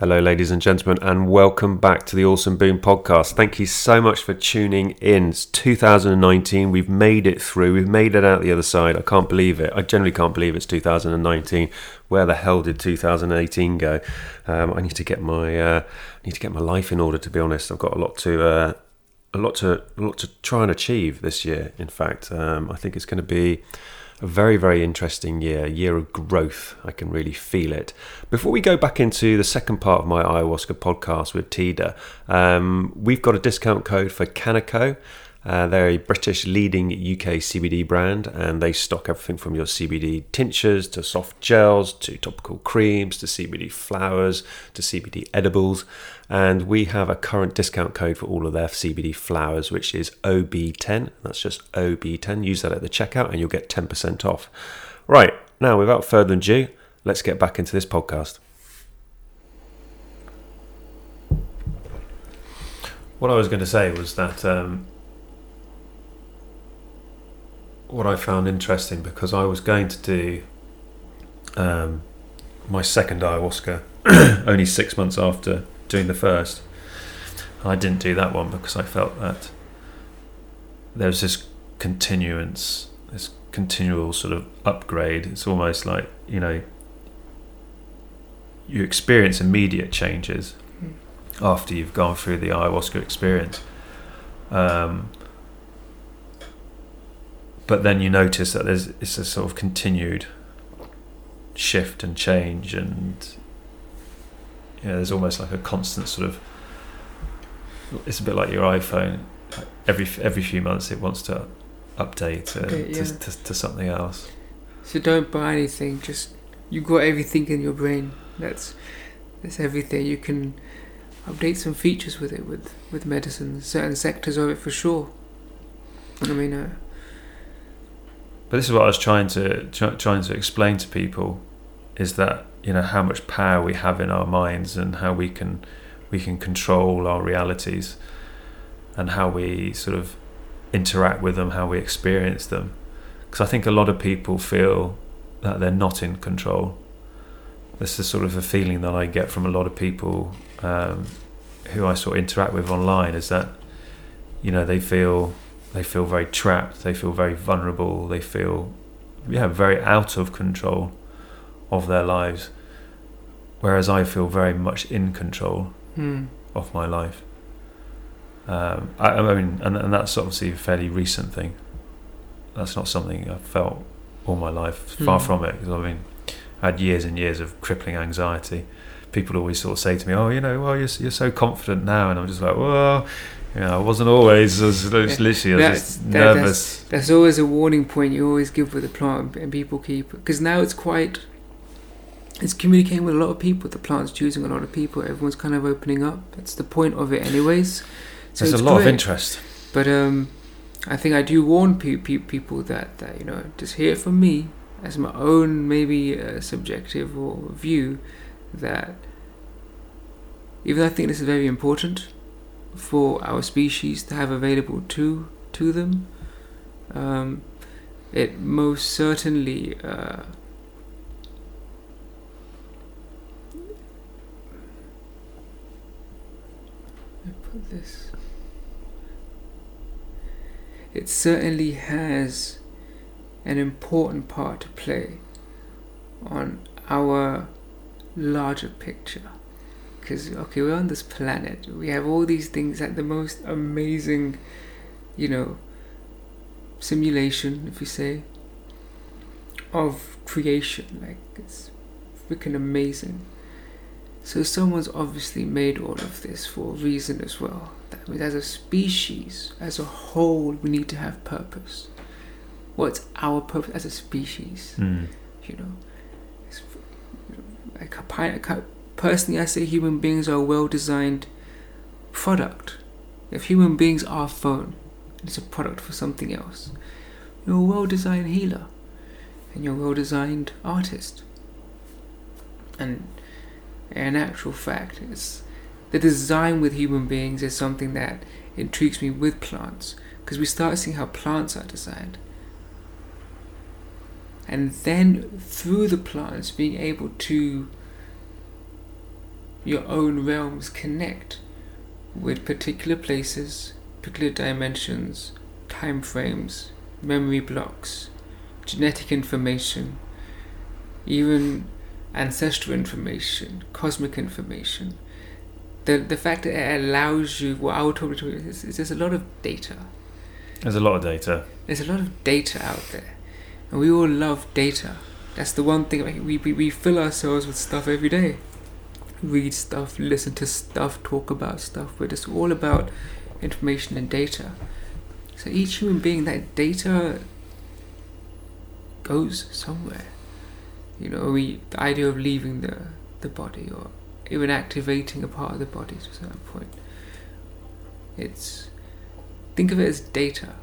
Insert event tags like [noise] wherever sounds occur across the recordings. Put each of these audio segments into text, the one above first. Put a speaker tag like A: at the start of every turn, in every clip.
A: Hello, ladies and gentlemen, and welcome back to the Awesome Boom podcast. Thank you so much for tuning in. It's 2019. We've made it through. We've made it out the other side. I can't believe it. I generally can't believe it's 2019. Where the hell did 2018 go? Um, I need to get my uh, need to get my life in order. To be honest, I've got a lot to uh, a lot to a lot to try and achieve this year. In fact, um, I think it's going to be a very, very interesting year, a year of growth. I can really feel it. Before we go back into the second part of my ayahuasca podcast with Tida, um, we've got a discount code for Canaco. Uh, they're a British leading UK CBD brand and they stock everything from your CBD tinctures to soft gels to topical creams to CBD flowers to CBD edibles. And we have a current discount code for all of their CBD flowers, which is OB10. That's just OB10. Use that at the checkout and you'll get 10% off. Right, now without further ado, let's get back into this podcast. What I was going to say was that um, what I found interesting because I was going to do um, my second ayahuasca [clears throat] only six months after doing the first. I didn't do that one because I felt that there's this continuance, this continual sort of upgrade. It's almost like, you know, you experience immediate changes after you've gone through the ayahuasca experience. Um, but then you notice that there's it's a sort of continued shift and change and know, there's almost like a constant sort of it's a bit like your iPhone every every few months it wants to update uh,
B: Okay, yeah.
A: to, to, to something else
B: So don't buy anything. Just you've got everything in your brain. That's that's everything. You can update some features with it with with medicine. Certain sectors of it for sure. I mean, uh,
A: but this is what I was trying to try, trying to explain to people is that you know how much power we have in our minds and how we can we can control our realities and how we sort of interact with them how we experience them. Because I think a lot of people feel that they're not in control. This is sort of a feeling that I get from a lot of people um, who I sort of interact with online is that you know they feel they feel very trapped they feel very vulnerable they feel yeah very out of control of their lives whereas I feel very much in control
B: hmm.
A: of my life um, I, I mean and, and that's obviously a fairly recent thing that's not something I've felt all my life far
B: Hmm.
A: from it because I mean I had years and years of crippling anxiety people always sort of say to me oh you know well you're, you're so confident now and I'm just like well you know I wasn't always as was literally I was
B: That's-
A: just
B: that-
A: nervous
B: That's always a warning point you always give with the plant, and people keep because now it's quite. It's communicating with a lot of people. The plant's choosing a lot of people. Everyone's kind of opening up. That's the point of it, anyways. So
A: there's a lot of interest
B: But um, I think I do warn pe- pe- people that, that you know just hear it from me as my own maybe uh, subjective or view that even though I think this is very important for our species to have available to to them, um, it most certainly. Uh, put this it certainly has an important part to play on our larger picture. Because, okay, we're on this planet, we have all these things at the most amazing, you know, simulation, if you say, of creation. Like, it's freaking amazing. So, someone's obviously made all of this for a reason as well. That means, as a species, as a whole, we need to have purpose. What's our purpose as a species?
A: Mm.
B: You know, it's, like a pi- a ki- personally, I say human beings are a well-designed product. If human beings are a phone, it's a product for something else. You're a well-designed healer, and you're a well-designed artist. And in actual fact, it's the design with human beings is something that intrigues me with plants because we start seeing how plants are designed. And then through the plants being able to your own realms connect with particular places, particular dimensions, time frames, memory blocks, genetic information, even ancestral information, cosmic information. The, the fact that it allows you, what I would talk to is, is there's a lot of data.
A: There's a lot of data.
B: There's a lot of data out there. And we all love data. That's the one thing, we, we, we fill ourselves with stuff every day. Read stuff, listen to stuff, talk about stuff, but it's all about information and data. So each human being, that data goes somewhere. You know, we the idea of leaving the the body or even activating a part of the body to a certain point. It's think of it as data.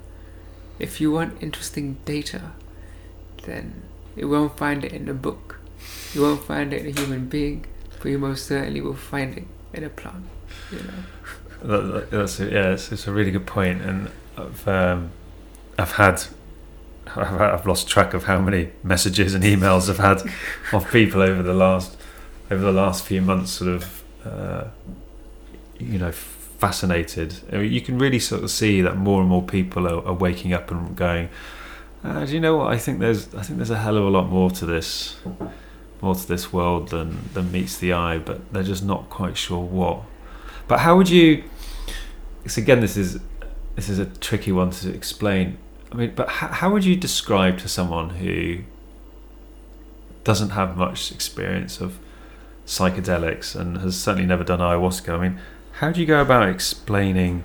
B: If you want interesting data, then you won't find it in a book. You won't find it in a human being, but you most certainly will find it in a plant. You know. [laughs]
A: That, that's a, yeah, it's, it's, a really good point, and I've um, I've had I've lost track of how many messages and emails I've had [laughs] of people over the last over the last few months, sort of uh, you know fascinated. I mean, you can really sort of see that more and more people are, are waking up and going. Uh, do you know what? I think there's I think there's a hell of a lot more to this more to this world than than meets the eye, but they're just not quite sure what. But how would you? So again, this is this is a tricky one to explain I mean, but how, how would you describe to someone who doesn't have much experience of psychedelics and has certainly never done ayahuasca? I mean, how do you go about explaining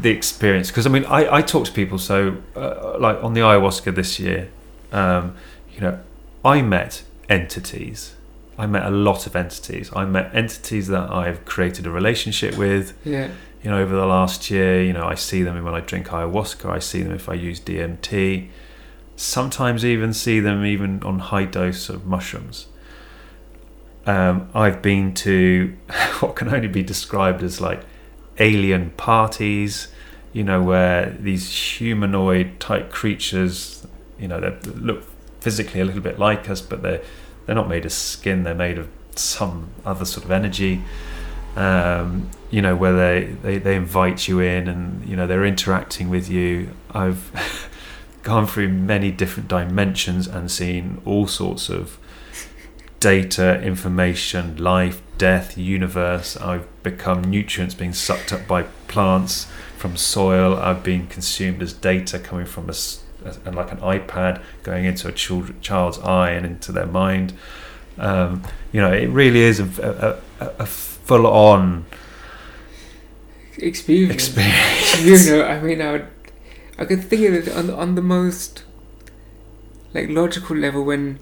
A: the experience? Because I mean, I, I talk to people. So, uh, like on the ayahuasca this year, um, you know, I met entities. I met a lot of entities. I met entities that I've created a relationship with.
B: Yeah
A: you know, over the last year, you know, I see them when I drink ayahuasca, I see them if I use DMT, sometimes even see them even on high dose of mushrooms. Um, I've been to [laughs] what can only be described as like alien parties, you know, where these humanoid type creatures, you know, they look physically a little bit like us, but they're they're not made of skin; they're made of some other sort of energy um, you know, where they, they, they invite you in and, you know, they're interacting with you. I've [laughs] gone through many different dimensions and seen all sorts of data, information, life, death, universe. I've become nutrients being sucked up by plants from soil. I've been consumed as data coming from a, and like an iPad going into a child's eye and into their mind. Um, you know, it really is a, a, a, a full on
B: experience.
A: experience.
B: you know, I mean, I would, I could think of it on on the most like logical level when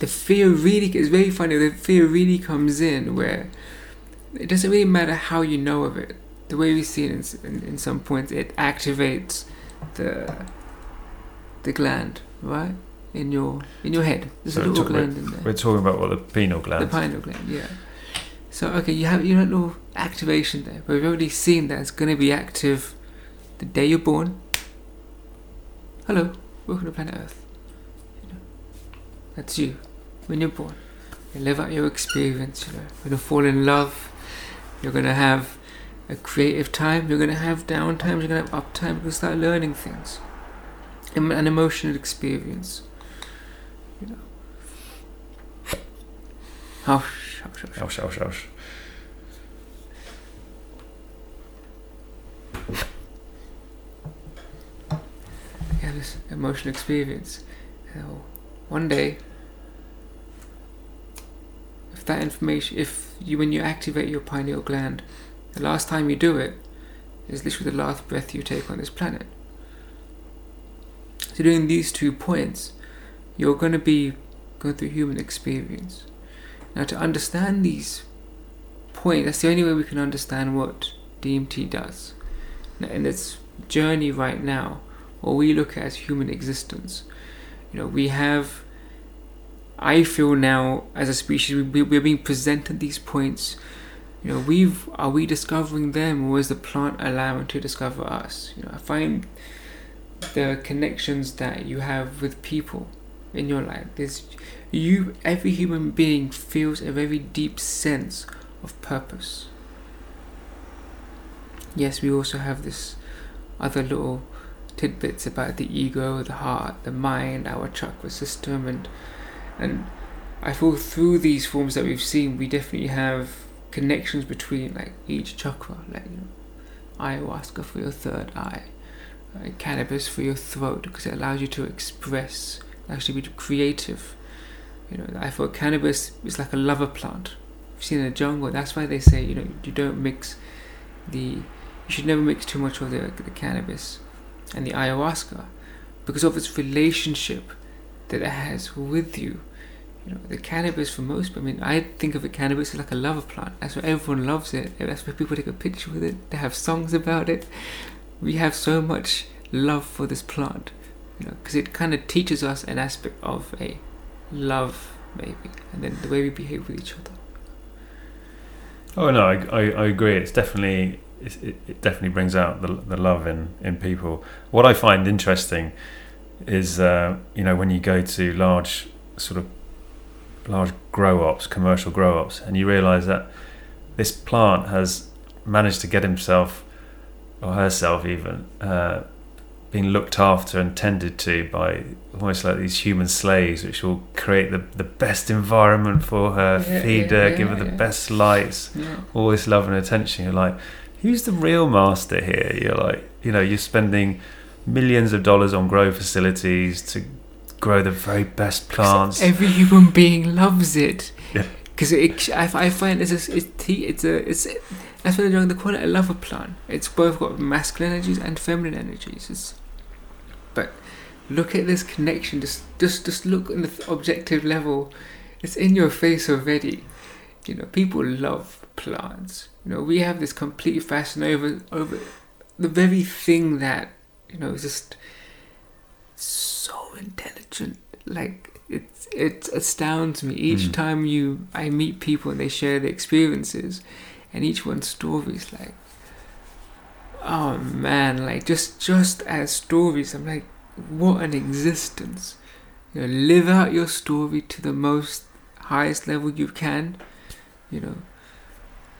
B: the fear really is very funny. The fear really comes in where it doesn't really matter how you know of it. The way we see it in, in, in some points, it activates the the gland, right? In your in your head, there's so a little gland in there.
A: We're talking about what the pineal gland.
B: The pineal gland, yeah. So okay, you have you have no activation there, but we've already seen that it's going to be active the day you're born. Hello, welcome to planet Earth. You know, that's you when you're born. You live out your experience. You know, you're gonna fall in love. You're gonna have a creative time. You're gonna have down times. You're gonna have up time. You're gonna start learning things. An emotional experience. You know. Hush
A: Hush, hush, hush.
B: You have this emotional experience. So one day, if that information, if you, when you activate your pineal gland, the last time you do it is literally the last breath you take on this planet. So, doing these two points, you're going to be going through human experience. Now, to understand these points, that's the only way we can understand what DMT does. Now, in its journey right now, what we look at as human existence, you know, we have. I feel now, as a species, we, we're being presented these points. You know, we've are we discovering them, or is the plant allowing to discover us? You know, I find the connections that you have with people in your life. There's you every human being feels a very deep sense of purpose. Yes, we also have this other little tidbits about the ego, the heart, the mind, our chakra system, and and I feel through these forms that we've seen, we definitely have connections between like each chakra, like you know, ayahuasca for your third eye, cannabis for your throat, because it allows you to express, actually be creative. You know, I thought cannabis is like a lover plant. You've seen in the jungle. That's why they say you know you don't mix the you should never mix too much of the, the cannabis and the ayahuasca because of its relationship that it has with you. You know, the cannabis for most, I mean, I think of the cannabis as like a lover plant. That's why everyone loves it. That's why people take a picture with it. They have songs about it. We have so much love for this plant, you know, because it kind of teaches us an aspect of a love, maybe, and then the way we behave with each other.
A: Oh no, I, I, I agree. It's definitely it, it definitely brings out the, the love in, in people. What I find interesting is uh, you know when you go to large sort of large grow ops, commercial grow ops, and you realise that this plant has managed to get himself or herself even uh, being looked after and tended to by almost like these human slaves, which will create the, the best environment for her,
B: Yeah,
A: feed
B: yeah,
A: her,
B: yeah,
A: give her the best lights, this love and attention. You're like, who's the real master here? You're like, you know, you're spending millions of dollars on grow facilities to grow the very best plants.
B: Every human being loves it. Because it, I, I find it's a, it's tea- it's a, that's why they're they call it a lover plant. It's both got masculine energies and feminine energies. It's, but look at this connection. Just, just, just look on the objective level. It's in your face already. You know, people love plants. You know, we have this complete fascination over over the very thing that you know is just so intelligent. Like it, it astounds me each
A: Mm.
B: time you I meet people and they share their experiences, and each one's story is like, oh man, like just just as stories. I'm like, what an existence. You know, live out your story to the most highest level you can. You know,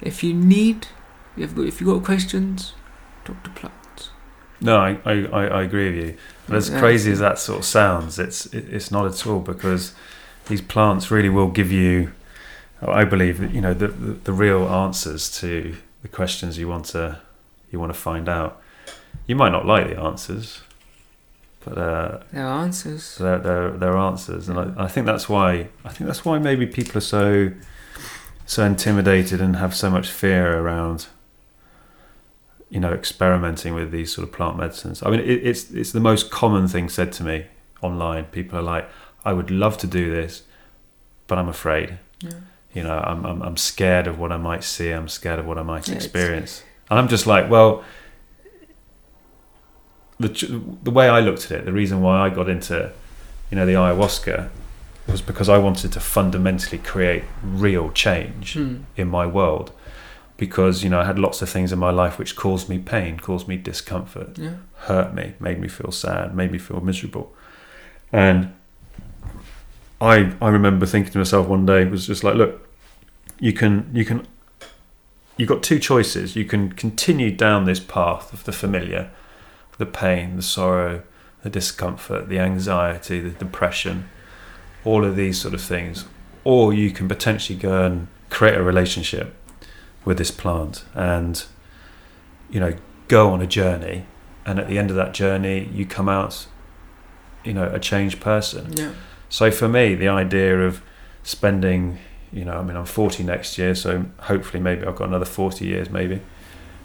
B: if you need, if if you got questions, talk to plants.
A: No, I, I, I I agree with you. But as
B: Yeah.
A: crazy as that sort of sounds, it's it's not at all because these plants really will give you, I believe, you know, the, the, the real answers to the questions you want to you want to find out. You might not like the answers, but uh,
B: There are answers.
A: they're, they're, they're answers, and I, I think that's why I think that's why maybe people are so so intimidated and have so much fear around you know experimenting with these sort of plant medicines. I mean, it, it's it's the most common thing said to me online. People are like, "I would love to do this, but I'm afraid.
B: Yeah.
A: You know, I'm I'm, I'm scared of what I might see. I'm scared of what I might
B: Yeah, it's-
A: experience." And I'm just like, well. The, the way I looked at it, the reason why I got into, you know, the ayahuasca was because I wanted to fundamentally create real change
B: Hmm.
A: in my world because you know I had lots of things in my life which caused me pain, caused me discomfort,
B: Yeah.
A: hurt me, made me feel sad, made me feel miserable. And I I remember thinking to myself one day it was just like, look, you can you can you've got two choices. You can continue down this path of the familiar, the pain, the sorrow, the discomfort, the anxiety, the depression, all of these sort of things, or you can potentially go and create a relationship with this plant and you know go on a journey and at the end of that journey you come out you know a changed person
B: Yeah.
A: so for me the idea of spending you know i mean i'm 40 next year so hopefully maybe i've got another 40 years maybe.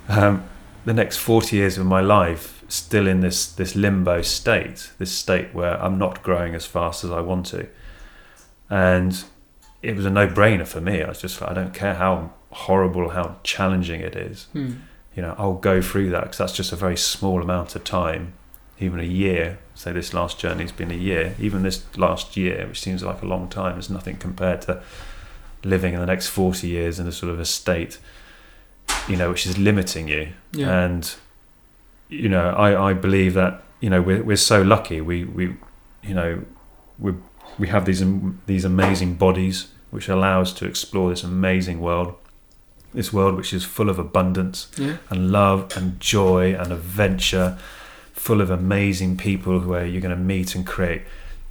A: Um, the next 40 years of my life still in this this limbo state this state where i'm not growing as fast as i want to. And it was a no-brainer for me. I was just like i don't care how horrible how challenging it is
B: Hmm.
A: you know i'll go through that because that's just a very small amount of time even a year. Say this last journey's been a year. Even this last year which seems like a long time is nothing compared to living in the next 40 years in a sort of a state you know which is limiting you
B: Yeah.
A: and you know I, I believe that you know we're, we're so lucky we we you know we're we have these these amazing bodies which allow us to explore this amazing world, this world which is full of abundance
B: Yeah.
A: and love and joy and adventure, full of amazing people where you're going to meet and create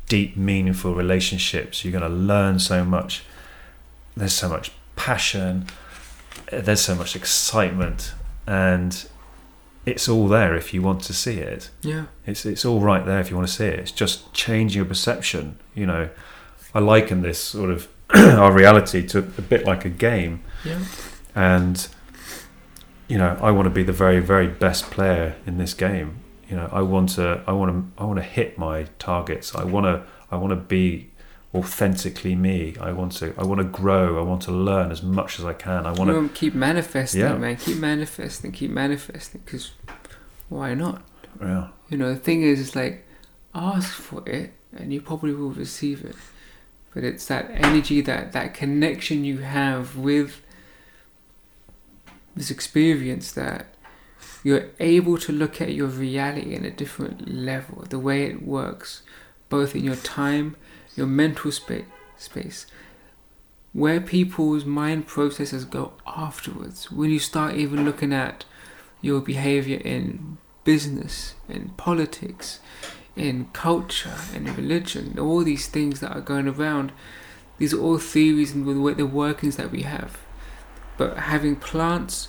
A: deep, meaningful relationships. You're going to learn so much. There's so much passion. There's so much excitement, and it's all there if you want to see it.
B: Yeah.
A: It's it's all right there if you want to see it. It's just changing your perception. You know, I liken this sort of [clears throat] our reality to a bit like a game,
B: Yeah.
A: and you know, I want to be the very very best player in this game. You know, I want to I want to I want to hit my targets. I want to I want to be authentically me. I want to I want to grow. I want to learn as much as I can. I want to
B: keep manifesting,
A: Yeah.
B: man. Keep manifesting. Keep manifesting. Because why not?
A: yeah
B: You know, the thing is, it's like ask for it, and you probably will receive it. But it's that energy, that that connection you have with this experience that you're able to look at your reality in a different level, the way it works, both in your time, your mental space, space, where people's mind processes go afterwards. When you start even looking at your behavior in business, in politics, in culture, in religion, all these things that are going around, these are all theories and the workings that we have. But having plants,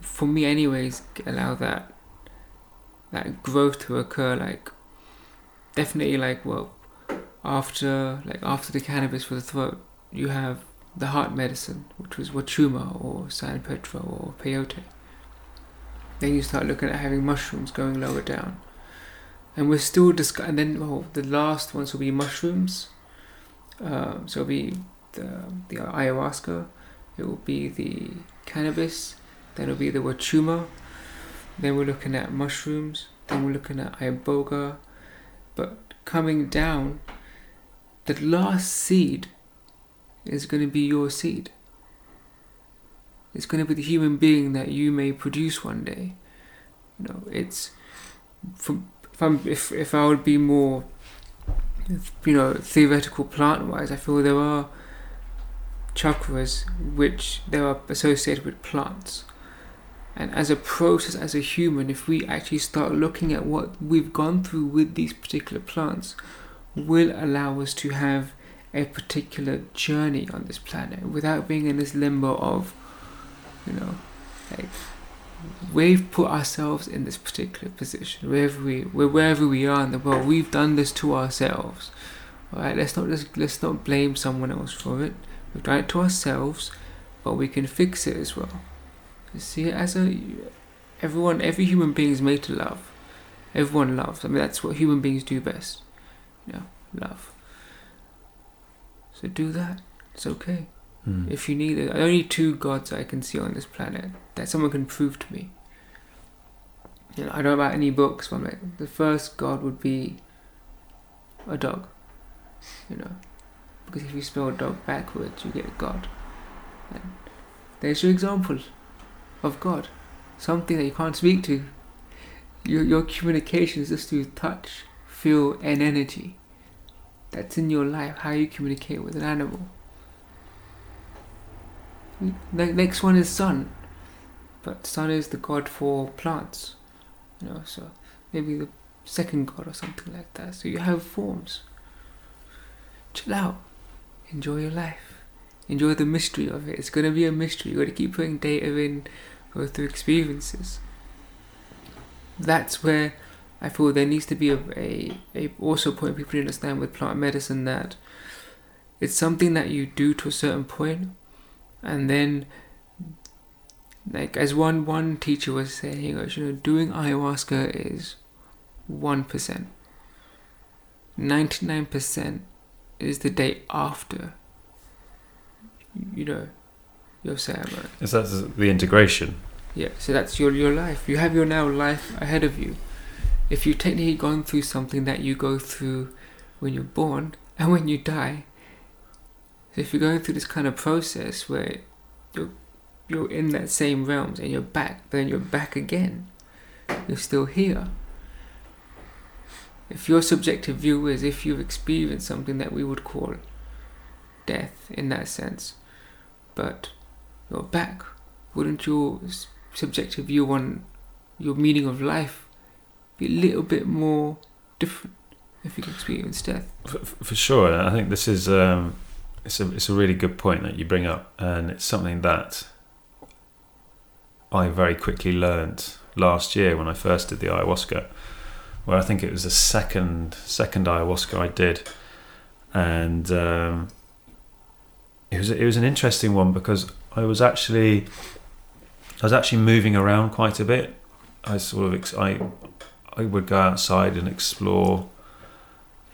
B: for me, anyways, allow that that growth to occur. Like definitely, like well, after like after the cannabis for the throat, you have the heart medicine, which was Wachuma or San Pedro or peyote. Then you start looking at having mushrooms going lower down. And we're still discussing, and then the last ones will be mushrooms. Um, so it'll be the, the ayahuasca, it will be the cannabis, then it'll be the wachuma, then we're looking at mushrooms, then we're looking at iboga. But coming down, the last seed is going to be your seed. It's going to be the human being that you may produce one day. You know, it's from if I'm if if I would be more, you know, theoretical plant wise, I feel there are chakras which they are associated with plants. And as a process, as a human, if we actually start looking at what we've gone through with these particular plants, will allow us to have a particular journey on this planet without being in this limbo of, you know, like we've put ourselves in this particular position wherever we wherever we are in the world. We've done this to ourselves. All right, let's not just let's not blame someone else for it. We've done it to ourselves, but we can fix it as well. You see as a everyone, every human being is made to love. Everyone loves. I mean, that's what human beings do best. Know, love. So do that. It's okay.
A: Mm.
B: If you need it, only two gods I can see on this planet that someone can prove to me. You know, I don't know about any books, but I'm like, the first god would be a dog. You know, because if you spell dog backwards, you get God. And there's your example of God, something that you can't speak to. Your your communication is just through touch, feel, and energy. That's in your life. How you communicate with an animal. The next one is sun, but sun is the god for plants. You know, so maybe the second god or something like that. So you have forms. Chill out. Enjoy your life. Enjoy the mystery of it. It's gonna be a mystery. You gotta keep putting data in, go through experiences. That's where I feel there needs to be a, a, a also point people understand with plant medicine that it's something that you do to a certain point and then like as one one teacher was saying he goes, you know doing ayahuasca is one percent. 99% is the day after you know your ceremony.
A: Is that the integration?
B: yeah so that's your your life. You have your now life ahead of you if you've technically gone through something that you go through when you're born [laughs] and when you die if you're going through this kind of process where you're you're in that same realms and you're back then you're back again you're still here. If your subjective view is if you've experienced something that we would call death in that sense, but you're back, wouldn't your subjective view on your meaning of life be a little bit more different if you experience death?
A: For, for sure, I think this is um, it's a it's a really good point that you bring up, and it's something that I very quickly learned last year when I first did the ayahuasca, where I think it was the second second ayahuasca I did, and um, it was it was an interesting one because I was actually I was actually moving around quite a bit. I sort of I I would go outside and explore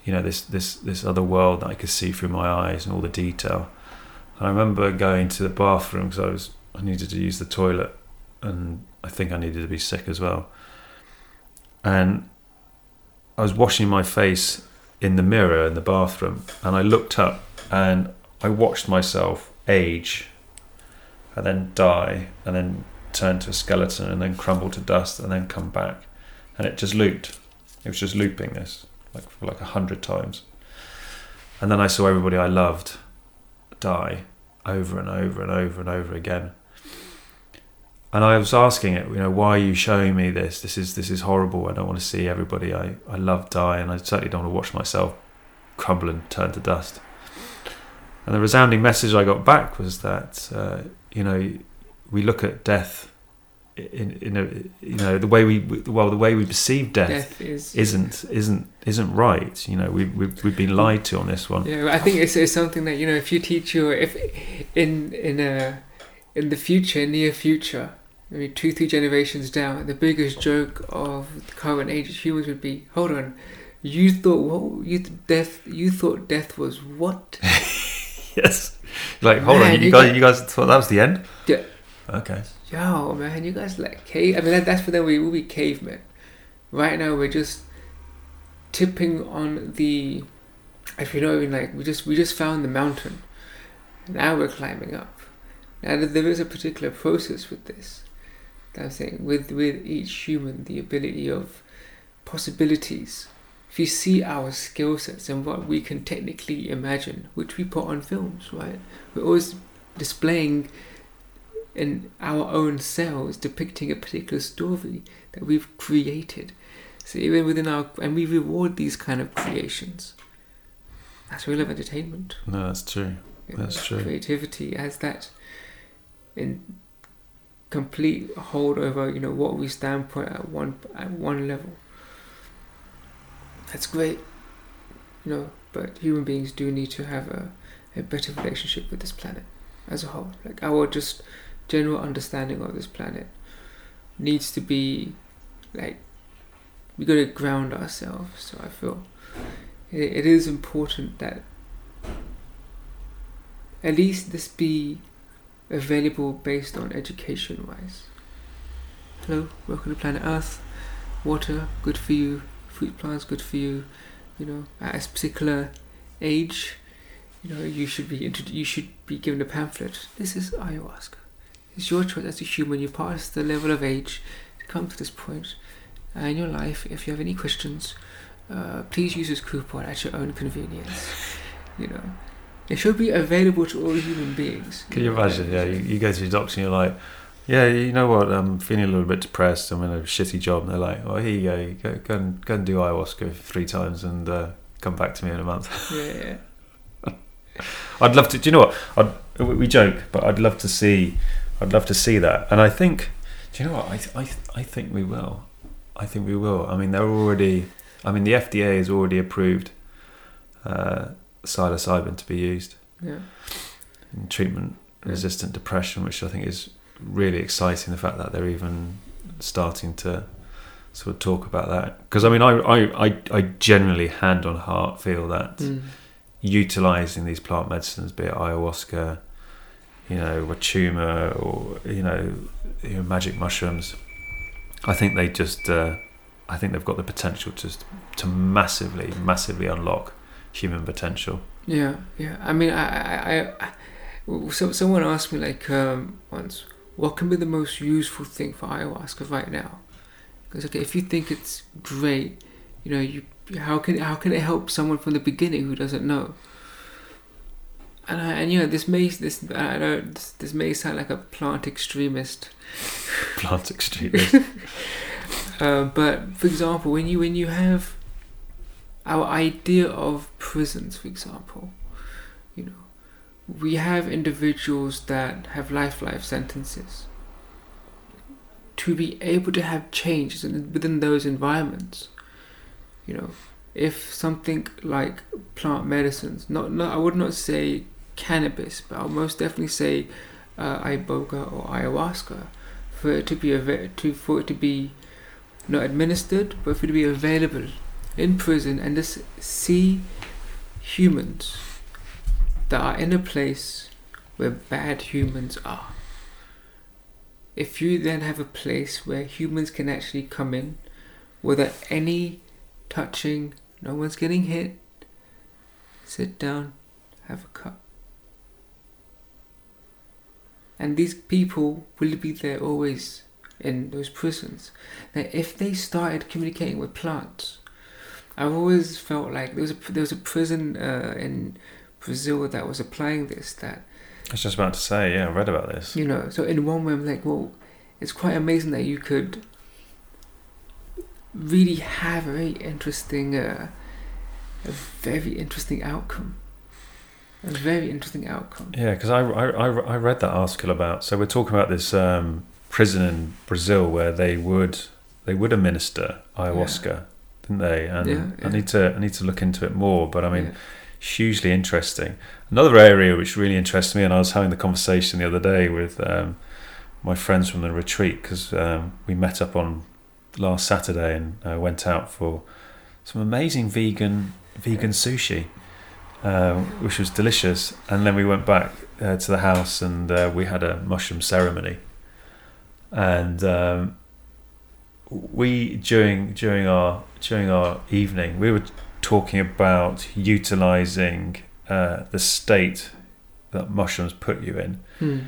A: you know this this this other world that I could see through my eyes and all the detail. And I remember going to the bathroom because I was I needed to use the toilet, and I think I needed to be sick as well. And I was washing my face in the mirror in the bathroom, and I looked up and I watched myself age, and then die, and then turn to a skeleton, and then crumble to dust, and then come back, and it just looped. It was just looping this like for like a hundred times. And then I saw everybody I loved die over and over and over and over again. And I was asking it, you know, why are you showing me this? This is this is horrible. I don't want to see everybody I, I love die, and I certainly don't want to watch myself crumble and turn to dust. And the resounding message I got back was that, uh, you know, we look at death in, in a, you know, the way we, well, the way we perceive death
B: Death is
A: isn't isn't isn't right. You know, we've we've, we've been lied to on this one.
B: Yeah, I think it's, it's something that you know if you teach your if in in a in the future, near future, maybe two three generations down, the biggest joke of the current age of humans would be, hold on, you thought what you th- death you thought death was what? [laughs]
A: yes. Like, hold
B: Man,
A: on, you,
B: you
A: guys,
B: got-
A: you guys thought that was the end?
B: Yeah.
A: Okay.
B: Yo, man, you guys like cave. I mean, that, that's for them. We will be cavemen. Right now, we're just tipping on the. If you know, I mean, like we just we just found the mountain. Now we're climbing up. Now there is a particular process with this. I'm saying with with each human, the ability of possibilities. If you see our skill sets and what we can technically imagine, which we put on films, right? We're always displaying in our own selves depicting a particular story that we've created. So even within our and we reward these kind of creations. That's real of entertainment.
A: No, that's true. That's true.
B: Creativity has that in complete hold over, you know, what we stand for at one at one level. That's great. You know, but human beings do need to have a, a better relationship with this planet as a whole. Like our just general understanding of this planet needs to be like we got to ground ourselves. So I feel it, it is important that at least this be available based on education wise. Hello, welcome to planet Earth. Water, good for you. Fruit plants, good for you. You know, at a particular age, you know, you should be you should be given a pamphlet. This is ayahuasca. It's your choice as a human. You pass the level of age to come to this point uh, in your life. If you have any questions, uh, please use this coupon at your own convenience. [laughs] You know, it should be available to all human beings.
A: Can you imagine? Yeah, you, you go to your doctor and you're like, yeah, you know what? I'm feeling a little bit depressed. I'm in a shitty job. And they're like, oh, here you go. You go, go, and, go and do ayahuasca three times and uh, come back to me in a month. [laughs]
B: Yeah, yeah. [laughs]
A: I'd love to. Do you know what? I'd, we joke, but I'd love to see. I'd love to see that. And I think. Do you know what? I I I think we will. I think we will. I mean, they're already. I mean, the FDA has already approved uh, psilocybin to be used
B: yeah.
A: in treatment-resistant depression, which I think is really exciting. The fact that they're even starting to sort of talk about that. Because I mean, I, I I I generally, hand on heart, feel that
B: Mm.
A: utilizing these plant medicines, be it ayahuasca, you know, wachuma, or you know, you know, magic mushrooms. I think they just, uh, I think they've got the potential to to massively, massively unlock human potential.
B: Yeah, yeah. I mean, I, I, I so someone asked me like um, once, what can be the most useful thing for ayahuasca right now? Because okay, if you think it's great, you know, you how can how can it help someone from the beginning who doesn't know? And I, and you know this may this I know this, this may sound like a plant extremist, [laughs]
A: Plant extremist. [laughs]
B: uh, but for example, when you when you have our idea of prisons, for example, you know, we have individuals that have life life sentences. To be able to have changes within those environments, you know, if something like plant medicines, not, not I would not say cannabis, but I'll most definitely say uh, iboga or ayahuasca, for it to be ava- to for it to be not administered, but for it to be available in prison and just see humans that are in a place where bad humans are. If you then have a place where humans can actually come in without any touching, no one's getting hit, sit down, have a cup. And these people will be there always in those prisons. Now, if they started communicating with plants, I've always felt like there was a there was a prison uh, in Brazil that was applying this. That
A: I was just about to say, yeah, I read about this.
B: you know, so in one way, I'm like, well, it's quite amazing that you could really have a very interesting, uh, a very interesting outcome. A very interesting outcome.
A: Yeah, because I, I, I, I read that article about. So we're talking about this um, prison in Brazil where they would they would administer ayahuasca, didn't they? And
B: Yeah,
A: I need to I need to look into it more. But I mean,
B: Yeah.
A: hugely interesting. Another area which really interests me, and I was having the conversation the other day with um, my friends from the retreat because um, we met up on last Saturday and uh, went out for some amazing vegan vegan sushi, uh, which was delicious. And then we went back uh, to the house and uh, we had a mushroom ceremony. And um, we during during our during our evening we were talking about utilizing uh, the state that mushrooms put you in
B: Hmm.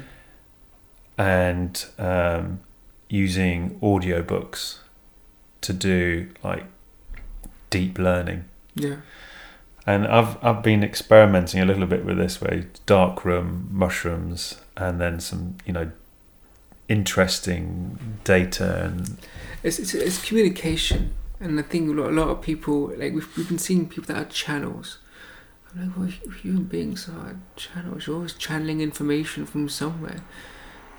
A: and um, using audiobooks to do like deep learning
B: Yeah.
A: And I've I've been experimenting a little bit with this way dark room mushrooms and then some you know interesting data and
B: It's, it's, it's communication, and I think a lot, a lot of people like we've, we've been seeing people that are channels. I'm like, well, human beings are channels. You're always channeling information from somewhere.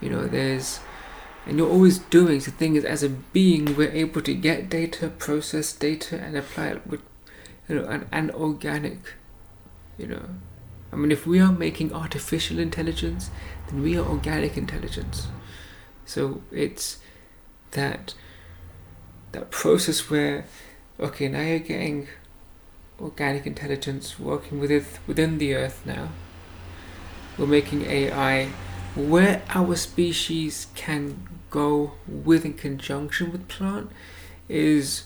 B: You know, there's, and you're always doing. The thing is, as a being, we're able to get data, process data, and apply it with, you know, and, and organic. You know, I mean, if we are making artificial intelligence, then we are organic intelligence. So it's that that process where okay now you're getting organic intelligence working with it within the earth now we're making AI where our species can go with in conjunction with plant is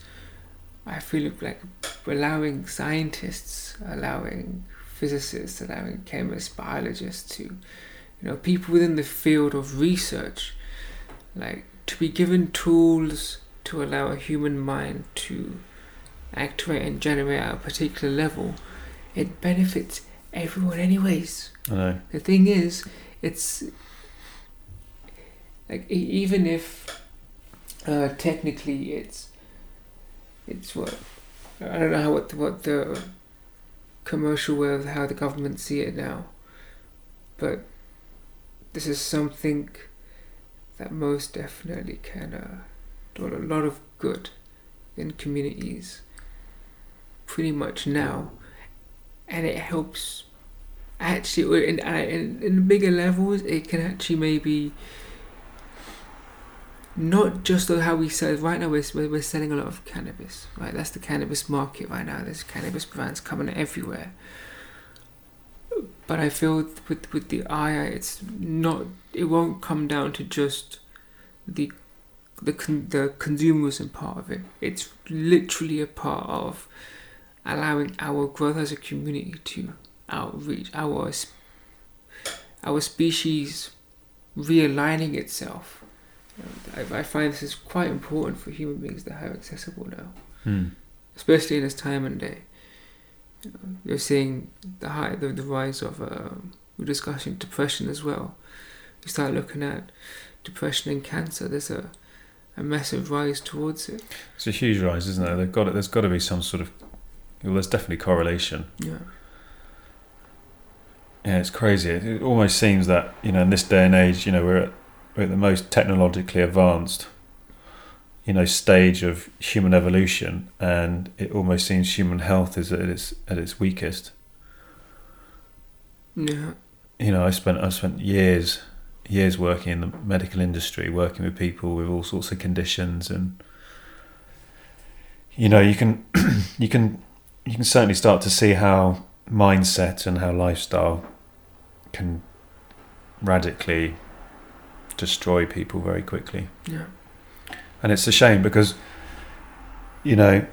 B: I feel like allowing scientists allowing physicists allowing chemists biologists to you know people within the field of research like to be given tools to allow a human mind to activate and generate at a particular level, it benefits everyone anyways.
A: I know
B: The thing is, it's like even if uh, technically it's it's what I don't know how what the, what the commercial way of how the government see it now, but this is something that most definitely can uh, do a lot of good in communities pretty much now and it helps actually in, in, in bigger levels it can actually maybe not just how we sell right now we're, we're selling a lot of cannabis right? That's the cannabis market right now. There's cannabis brands coming everywhere. But I feel with with the AI it's not it won't come down to just the the con- the consumerism part of it. It's literally a part of allowing our growth as a community to outreach our our species realigning itself. I, I find this is quite important for human beings to have accessible now.
A: Hmm.
B: especially in this time and day. You know, you're seeing the high, the, the rise of. Uh, we're discussing depression as well. You start looking at depression and cancer. There's a a massive rise towards it.
A: It's a huge rise, isn't there? They've got it. There's got to be some sort of. Well, there's definitely correlation.
B: Yeah.
A: Yeah, it's crazy. It, it almost seems that you know, in this day and age, you know, we're at, we're at the most technologically advanced, you know, stage of human evolution, and it almost seems human health is at its at its weakest.
B: Yeah.
A: You know, I spent I spent years years working in the medical industry, working with people with all sorts of conditions, and you know, you can [clears throat] you can you can certainly start to see how mindset and how lifestyle can radically destroy people very quickly.
B: Yeah.
A: And it's a shame because, you know,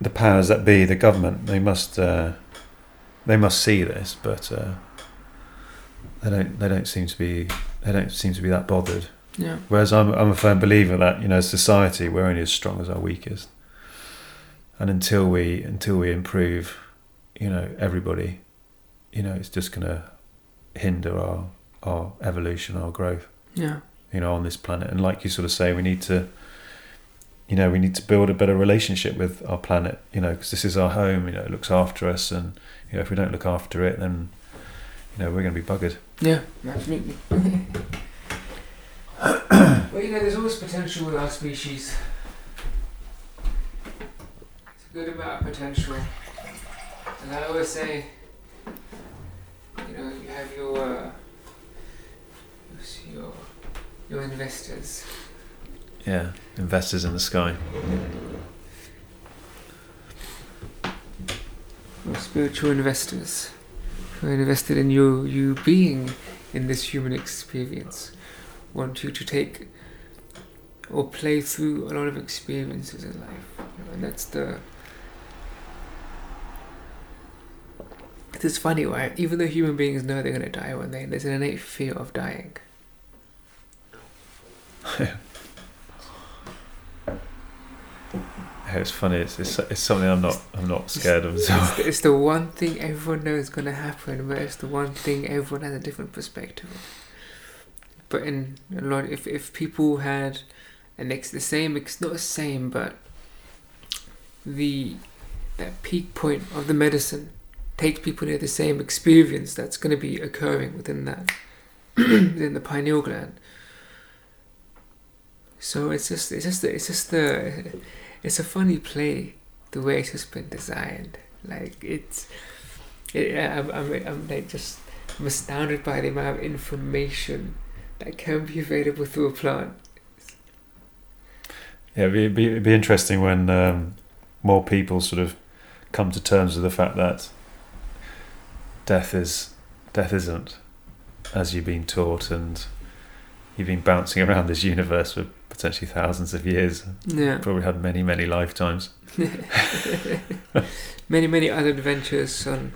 A: the powers that be, the government, they must uh, they must see this, but uh, they don't they don't seem to be they don't seem to be that bothered.
B: Yeah.
A: Whereas I'm I'm a firm believer that you know, as society, we're only as strong as our weakest, and until we until we improve, you know, everybody, you know, it's just going to hinder our our evolution, our growth
B: Yeah.
A: you know, on this planet. And like you sort of say, we need to, you know, we need to build a better relationship with our planet, you know, because this is our home, you know, it looks after us. And, you know, if we don't look after it, then, you know, we're going to be buggered.
B: Yeah. Absolutely. well, you know, there's always potential with our species. It's a good amount of potential. And I always say, you know, you have your uh, your your investors.
A: Yeah. Investors in the sky.
B: Your spiritual investors who are invested in you you being in this human experience. Want you to take or play through a lot of experiences in life. And that's the it's funny, right? Even though human beings know they're gonna die one day, there's an innate fear of dying. [laughs]
A: It's funny. It's, it's it's something I'm not I'm not scared of. So.
B: It's, the, it's the one thing everyone knows is gonna happen, but it's the one thing everyone has a different perspective of. But in a lot, if if people had an ex the same, it's not the same, but the that peak point of the medicine takes people near the same experience that's going to be occurring within that [clears throat] within the pineal gland. So it's just it's just it's just the it's a funny play the way it's just been designed. Like it's it, I'm, I'm I'm like just I'm astounded by the amount of information that can be available through a plant.
A: Yeah, it'd be, it'd be, interesting when um, more people sort of come to terms with the fact that death is death isn't as you've been taught, and you've been bouncing [laughs] around this universe for potentially thousands of years.
B: Yeah.
A: Probably had many, many lifetimes. [laughs]
B: many many other adventures on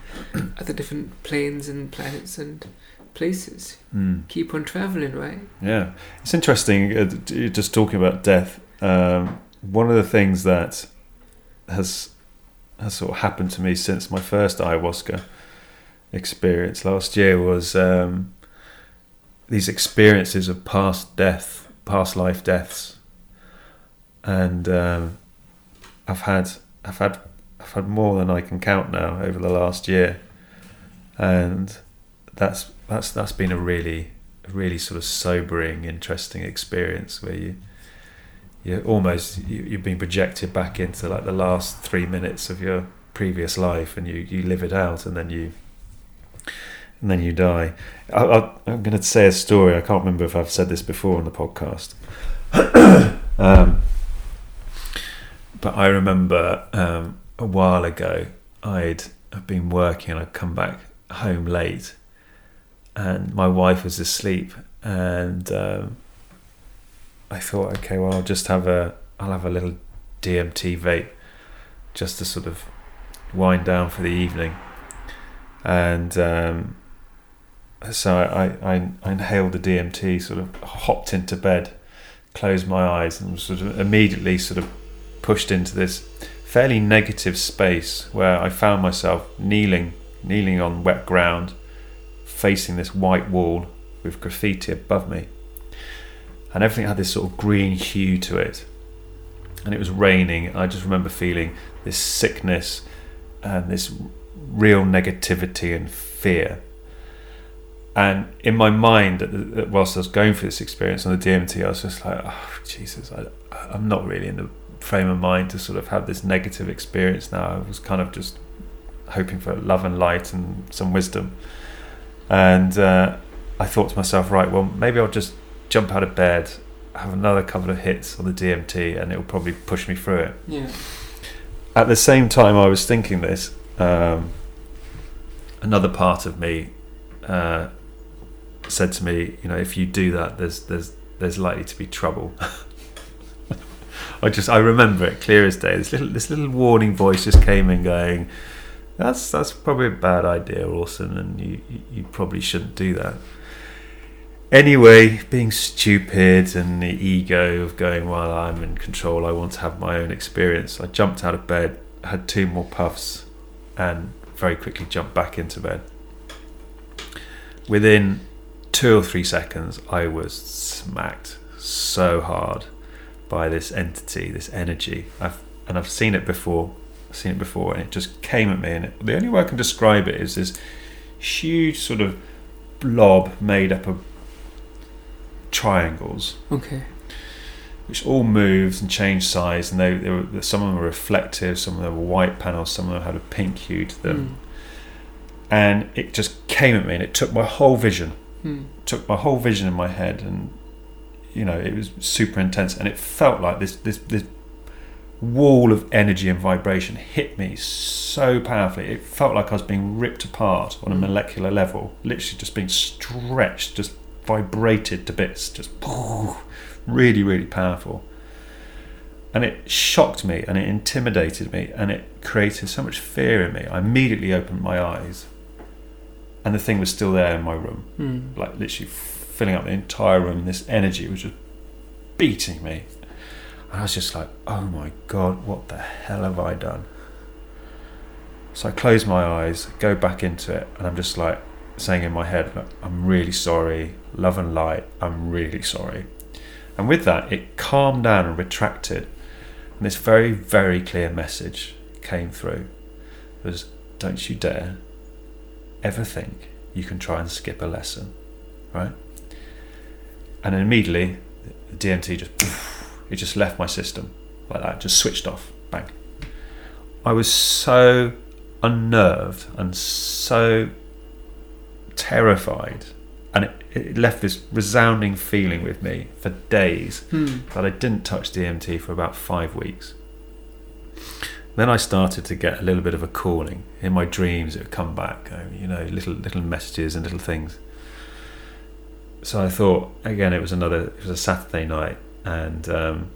B: other different planes and planets and places.
A: Mm.
B: Keep on traveling, right?
A: Yeah, it's interesting. Uh, just talking about death. Um, one of the things that has has sort of happened to me since my first ayahuasca experience last year was um, these experiences of past death, past life deaths, and um, I've had I've had I've had more than I can count now over the last year, and that's that's that's been a really really sort of sobering, interesting experience where you you almost you, you've been projected back into like the last three minutes of your previous life, and you you live it out, and then you and then you die. I, I'm going to say a story. I can't remember if I've said this before on the podcast. [coughs] um, but I remember um, a while ago I'd I'd been working. And I'd come back home late, and my wife was asleep, and um, I thought, okay, well, I'll just have a I'll have a little DMT vape, just to sort of wind down for the evening, and um, so I, I I inhaled the DMT, sort of hopped into bed, closed my eyes, and was sort of immediately sort of pushed into this fairly negative space where I found myself kneeling, kneeling on wet ground, facing this white wall with graffiti above me. And everything had this sort of green hue to it. And it was raining. I just remember feeling this sickness and this real negativity and fear. And in my mind, whilst I was going through this experience on the DMT, I was just like, oh, Jesus, I, I'm not really in the frame of mind to sort of have this negative experience now. I was kind of just hoping for love and light and some wisdom. And uh, I thought to myself, right, well, maybe I'll just jump out of bed, have another couple of hits on the DMT, and it will probably push me through it.
B: Yeah.
A: At the same time, I was thinking this. Um, another part of me uh, said to me, you know, if you do that, there's there's there's likely to be trouble. [laughs] I just I remember it clear as day. This little this little warning voice just came in, going, "That's that's probably a bad idea, Orson, and you you, probably shouldn't do that." Anyway, being stupid and the ego of going, "Well, I'm in control. I want to have my own experience." I jumped out of bed, had two more puffs, and very quickly jumped back into bed. Within two or three seconds, I was smacked so hard by this entity, this energy. I've and I've seen it before. I've seen it before, and it just came at me. And it, the only way I can describe it is this huge sort of blob made up of triangles.
B: Okay.
A: Which all moves and change size, and they, they were, some of them were reflective, some of them were white panels, some of them had a pink hue to them. Mm. And it just came at me, and it took my whole vision,
B: mm.
A: took my whole vision in my head, and you know, it was super intense, and it felt like this this this wall of energy and vibration hit me so powerfully. It felt like I was being ripped apart on a mm. molecular level, literally just being stretched, just vibrated to bits, just really, really powerful. And it shocked me and it intimidated me and it created so much fear in me. I immediately opened my eyes and the thing was still there in my room,
B: mm.
A: like literally filling up the entire room. This energy was just beating me. And I was just like, oh my God, what the hell have I done? So I close my eyes, go back into it, and I'm just like saying in my head, I'm really sorry, love and light, I'm really sorry. And with that, it calmed down and retracted. And this very, very clear message came through. It was, don't you dare ever think you can try and skip a lesson, right? and then immediately the DMT just it just left my system like that, just switched off, bang. I was so unnerved and so terrified, and it, it left this resounding feeling with me for days
B: hmm.
A: that I didn't touch DMT for about five weeks. Then I started to get a little bit of a calling in my dreams. It would come back, you know, little little messages and little things so I thought again it was another it was a Saturday night and um,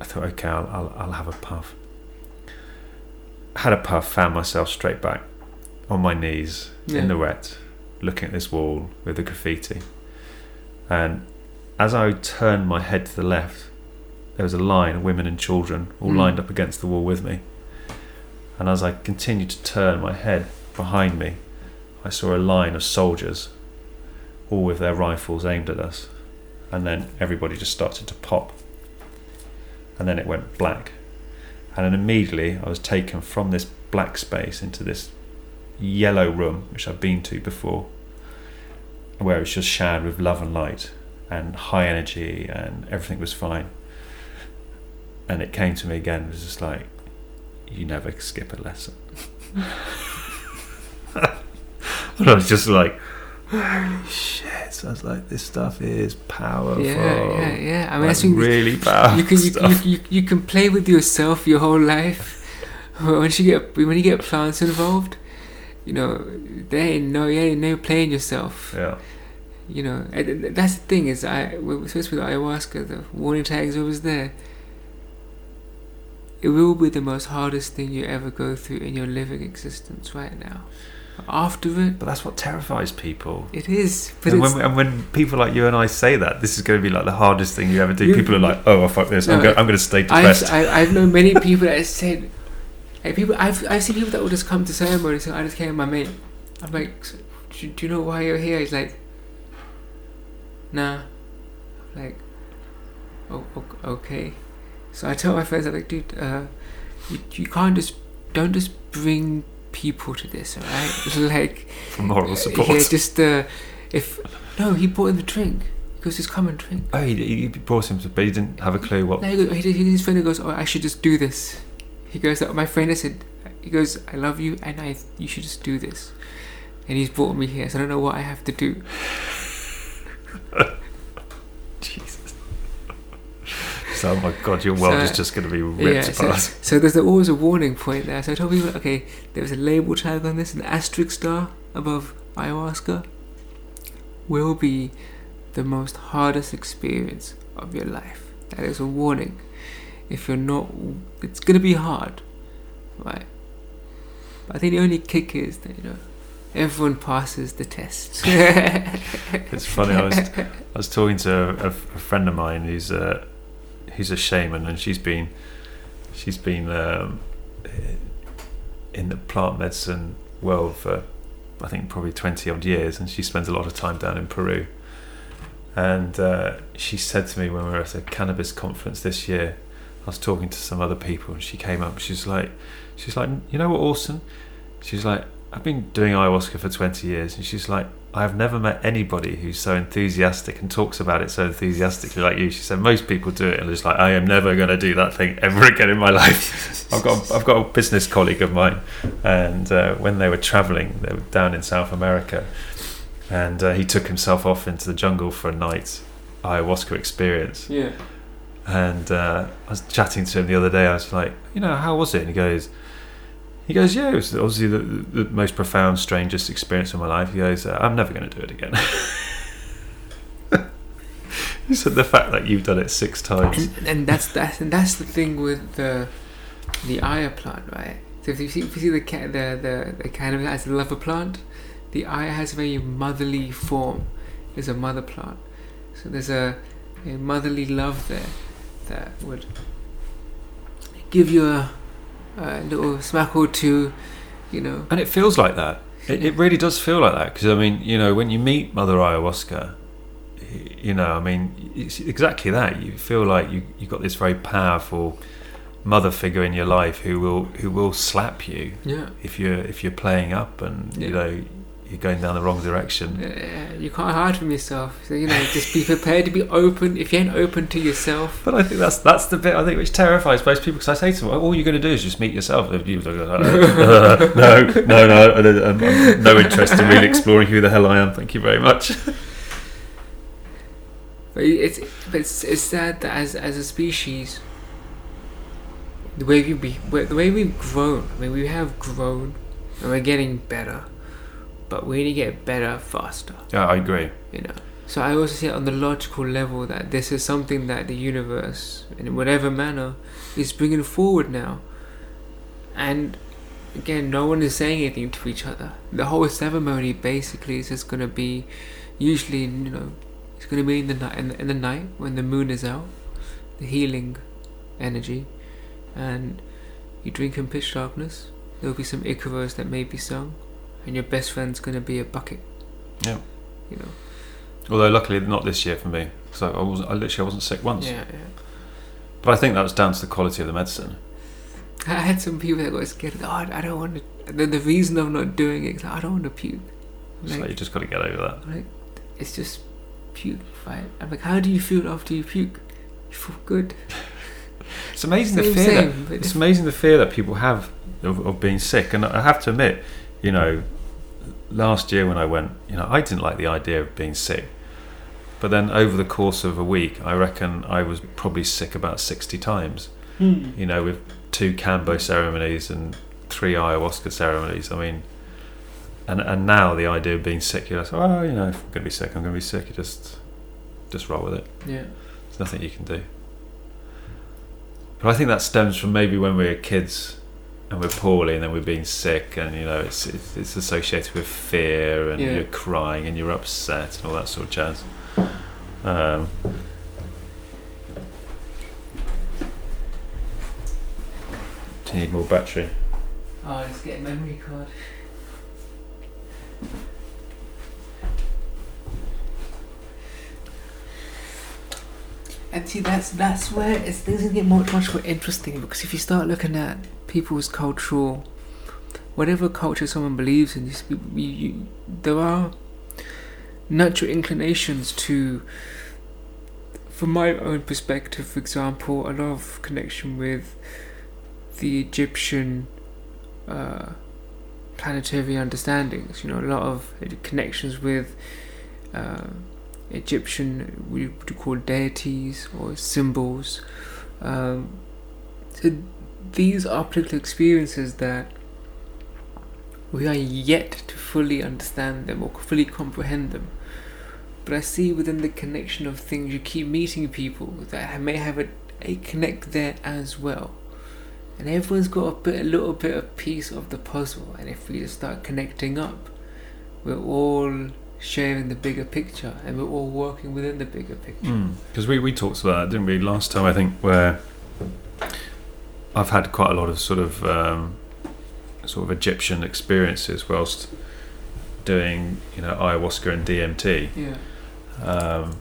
A: I thought okay I'll, I'll, I'll have a puff had a puff found myself straight back on my knees yeah. in the wet looking at this wall with the graffiti and as I turned my head to the left there was a line of women and children all mm. lined up against the wall with me and as I continued to turn my head behind me I saw a line of soldiers all with their rifles aimed at us. And then everybody just started to pop. And then it went black. And then immediately I was taken from this black space into this yellow room, which I've been to before, where it was just showered with love and light and high energy and everything was fine. And it came to me again, it was just like, you never skip a lesson. [laughs] and I was just like, holy shit! So I was like, this stuff is powerful.
B: Yeah, yeah, yeah. I mean,
A: like,
B: I think
A: really powerful.
B: You can you, you, you, can play with yourself your whole life. [laughs] Once you get when you get plants involved, you know, they ain't no, you ain't no playing yourself.
A: Yeah.
B: You know, that's the thing is, I especially with ayahuasca, the warning tags always there. It will be the most hardest thing you ever go through in your living existence right now after it,
A: But that's what terrifies people.
B: it is. But
A: And
B: it's,
A: when, and when people like you and I say that, this is going to be like the hardest thing you ever do.
B: You-
A: people are like, "Oh, well, fuck this! I'm,
B: No,
A: go- I'm going to stay depressed."
B: I've, I, I've known many people that said, like people, I've, I've seen people that will just come to ceremony and say, I just came with my mate. I'm like, "So, do, do you know why you're here? He's like, nah. I'm like, oh, o- okay. So I tell my friends, I'm like, dude, uh, you, you can't just, don't just bring people to this, alright? [laughs] like,
A: for moral support.
B: yeah, just, uh, if, no, he bought him the drink. He goes, just come and drink.
A: oh, he, he brought him but he didn't have a clue what.
B: No, he goes, he, his friend goes, "Oh, I should just do this." He goes, "My friend has said, he goes, I love you, and I, you should just do this." And he's brought me here, so I don't know what I have to do. [laughs]
A: Jesus. So, oh my God, your world
B: So-
A: is just going to be ripped
B: yeah, so,
A: apart.
B: so there's always a warning point there. So I told people, okay, there was a label tag on this, an asterisk star above ayahuasca. Will be the most hardest experience of your life. That is a warning. If you're not, it's gonna be hard, right? But I think the only kick is that you know everyone passes the test. [laughs]
A: It's funny. I was [laughs] I was talking to a, a friend of mine who's a who's a shaman, and she's been she's been um, in the plant medicine world for I think probably twenty odd years, and she spends a lot of time down in Peru. And uh, she said to me when we were at a cannabis conference this year, I was talking to some other people, and she came up. She's like, she's like, you know what, Orson? She's like, I've been doing ayahuasca for 20 years, and she's like, I've never met anybody who's so enthusiastic and talks about it so enthusiastically like you. She said most people do it and it's like I am never going to do that thing ever [laughs] again in my life. I've got I've got a business colleague of mine, and uh, when they were traveling, they were down in South America, and uh, he took himself off into the jungle for a night ayahuasca experience.
B: yeah.
A: And uh, I was chatting to him the other day. I was like, you know, how was it? And he goes, he goes, yeah, it was obviously the, the most profound, strangest experience of my life. He goes, uh, I'm never going to do it again. [laughs] he said the fact that you've done it six times.
B: and, and that's that's and that's the thing with the the aya plant, right? So if you see, if you see the the the, the cannabis as a lover plant, the aya has a very motherly form. It's a mother plant, so there's a, a motherly love there that would give you a, a little smack or two, you know.
A: And it feels like that. It, it really does feel like that because I mean, you know, when you meet Mother Ayahuasca, you know, I mean, it's exactly that. You feel like you you got this very powerful mother figure in your life who will who will slap you
B: Yeah.
A: if you're if you're playing up and you know you're going down the wrong direction.
B: You can't hide from yourself. So you know, just be prepared to be open. If you ain't open to yourself,
A: But I think that's that's the bit I think which terrifies most people because I say to them, all you're going to do is just meet yourself. And you go, [laughs] no, no, no, I'm, um, I'm no interest in really exploring who the hell I am. Thank you very much.
B: But it's but it's, it's sad that as as a species, the way we be the way we've grown. I mean, we have grown, and we're getting better, but we need to get better faster.
A: Yeah, I agree.
B: You know. So I also see it on the logical level that this is something that the universe, in whatever manner, is bringing forward now. And again, no one is saying anything to each other. The whole ceremony basically is just gonna be, usually, you know, it's gonna be in the night, in the, in the night when the moon is out, the healing energy, and you drink in pitch darkness. There'll be some Icaros that may be sung, and your best friend's gonna be a bucket.
A: Yeah.
B: You know.
A: Although luckily not this year for me, so I wasn't. I literally wasn't sick once.
B: Yeah, yeah.
A: But I think that was down to the quality of the medicine.
B: I had some people that got scared. Oh, I don't want to. The, the reason of not doing it is I don't want to puke. I'm
A: like,
B: like,
A: you just got to get over that.
B: I'm like, it's just puke, right? I'm like, how do you feel after you puke? You feel good.
A: It's amazing the fear that
B: same, but
A: it's amazing the fear that people have of, of being sick. And I have to admit, you know, last year when I went, you know, I didn't like the idea of being sick. But then over the course of a week, I reckon I was probably sick about 60 times, hmm. you know, with two Kambo ceremonies and three ayahuasca ceremonies. I mean, and and now the idea of being sick, you're like, oh, you know, if I'm going to be sick, I'm going to be sick. You just, just roll with it.
B: yeah.
A: There's nothing you can do. But I think that stems from maybe when we were kids and we're poorly, and then we're being sick, and you know it's it's, it's associated with fear, and
B: Yeah.
A: you're crying, and you're upset, and all that sort of jazz. Um, do you need more battery?
B: Oh, let's get a memory card. And see, that's that's where it's things get much much more interesting because if you start looking at people's cultural, whatever culture someone believes in, you, you, you, there are natural inclinations to. From my own perspective, for example, a lot of connection with the Egyptian uh, planetary understandings. You know, a lot of connections with uh, Egyptian, we would call deities or symbols. Um, so these are political experiences that we are yet to fully understand them or fully comprehend them. But I see within the connection of things, you keep meeting people that may have a, a connect there as well and everyone's got a bit, a little bit of piece of the puzzle. And if we just start connecting up, we're all sharing the bigger picture, and we're all working within the bigger picture.
A: Because we, we talked about that, didn't we, last time? I think where I've had quite a lot of sort of um, sort of Egyptian experiences whilst doing you know ayahuasca and DMT.
B: Yeah,
A: Um,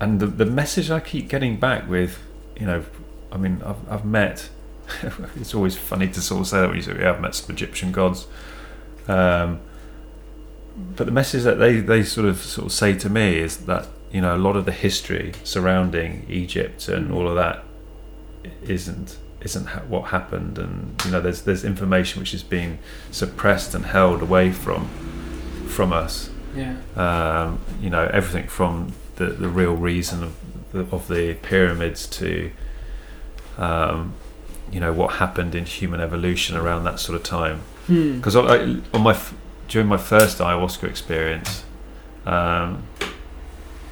A: and the the message I keep getting back with, you know, I mean, I've I've met. [laughs] it's always funny to sort of say that when you say, "Yeah, I've met some Egyptian gods." Um, but the message that they, they sort of sort of say to me is that you know a lot of the history surrounding Egypt and all of that isn't isn't ha- what happened, and you know there's there's information which is being suppressed and held away from from us.
B: Yeah,
A: um, you know everything from the, the real reason of the, of the pyramids to um, you know what happened in human evolution around that sort of time.
B: Hmm.
A: because on my during my first ayahuasca experience um,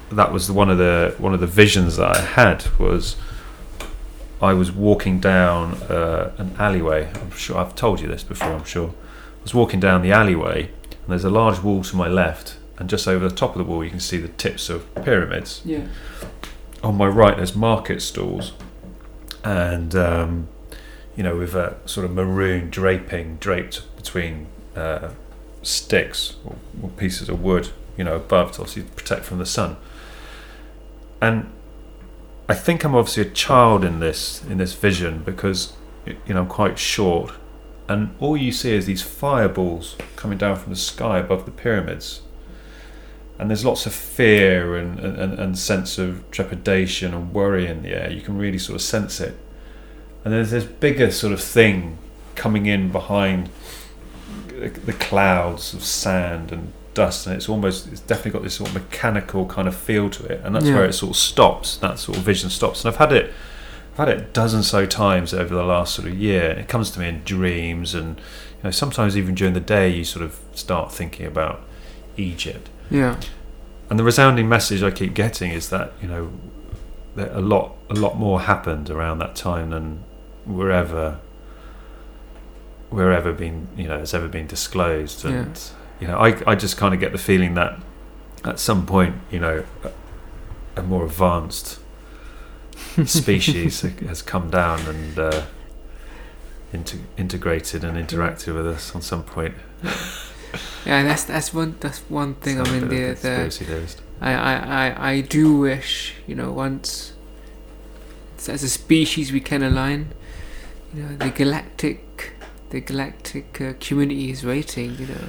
A: that was one of the one of the visions that I had was I was walking down uh, an alleyway. I'm sure I've told you this before I'm sure. I was walking down the alleyway and there's a large wall to my left and just over the top of the wall you can see the tips of pyramids.
B: Yeah,
A: on my right there's market stalls and um, you know with a sort of maroon draping draped between uh, sticks or, or pieces of wood you know above to obviously protect from the sun and I think I'm obviously a child in this in this vision because you know I'm quite short and all you see is these fireballs coming down from the sky above the pyramids and there's lots of fear and, and, and sense of trepidation and worry in the air. You can really sort of sense it. And there's this bigger sort of thing coming in behind the, clouds of sand and dust, and it's almost it's definitely got this sort of mechanical kind of feel to it, and that's
B: Yeah.
A: where it sort of stops. That sort of vision stops, and I've had it. I've had it a dozen so times over the last sort of year. and It comes to me in dreams, and you know sometimes even during the day, you sort of start thinking about Egypt.
B: yeah,
A: And the resounding message I keep getting is that you know that a lot a lot more happened around that time than we're ever we're ever been you know has ever been disclosed and you know I, I just kind of get the feeling that at some point you know a, a more advanced [laughs] species has come down and uh, into, integrated and interacted with us on some point.
B: yeah. That's that's one that's one thing. I mean, the the. I, I, I, I do wish, you know, once as a species we can align, you know, the galactic, the galactic uh, community is waiting. You know,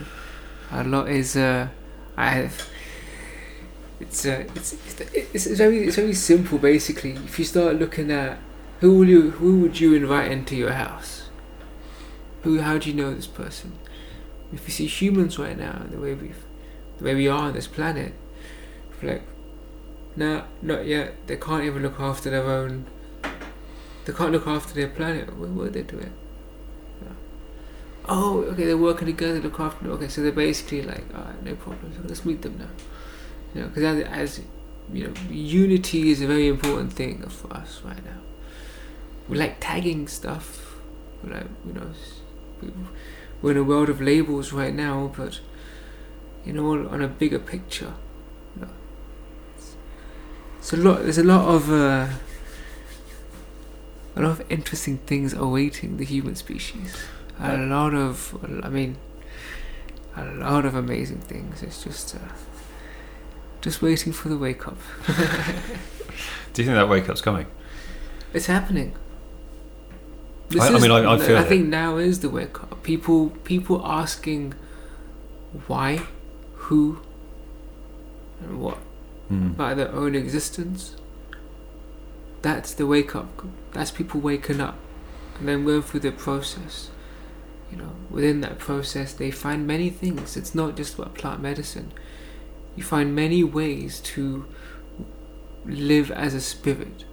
B: a lot is. Uh, I have. It's uh, it's it's, it's very it's very simple. Basically, if you start looking at who will you who would you invite into your house, who how do you know this person? If you see humans right now, the way we the way we are on this planet, like, nah, not yet. They can't even look after their own. They can't look after their planet. What are they doing? Yeah. Oh, okay. They're working together. to Look after. them. Okay, so they're basically like, all right, no problem. So let's meet them now. You know, because as, as you know, unity is a very important thing for us right now. We like tagging stuff. We like you know, we- we're in a world of labels right now, but you know, on a bigger picture, it's a lot. There's a lot of uh, a lot of interesting things awaiting the human species. A lot of, I mean, a lot of amazing things. It's just, uh, just waiting for the wake up. [laughs]
A: Do you think that wake up's coming?
B: It's happening.
A: I- I mean, I- I feel it.
B: think now is the wake up. People, people asking why, who, and what
A: Mm.
B: about their own existence. That's the wake up. That's people waking up, and then going through the process. You know, within that process, they find many things. It's not just about plant medicine. You find many ways to live as a spirit.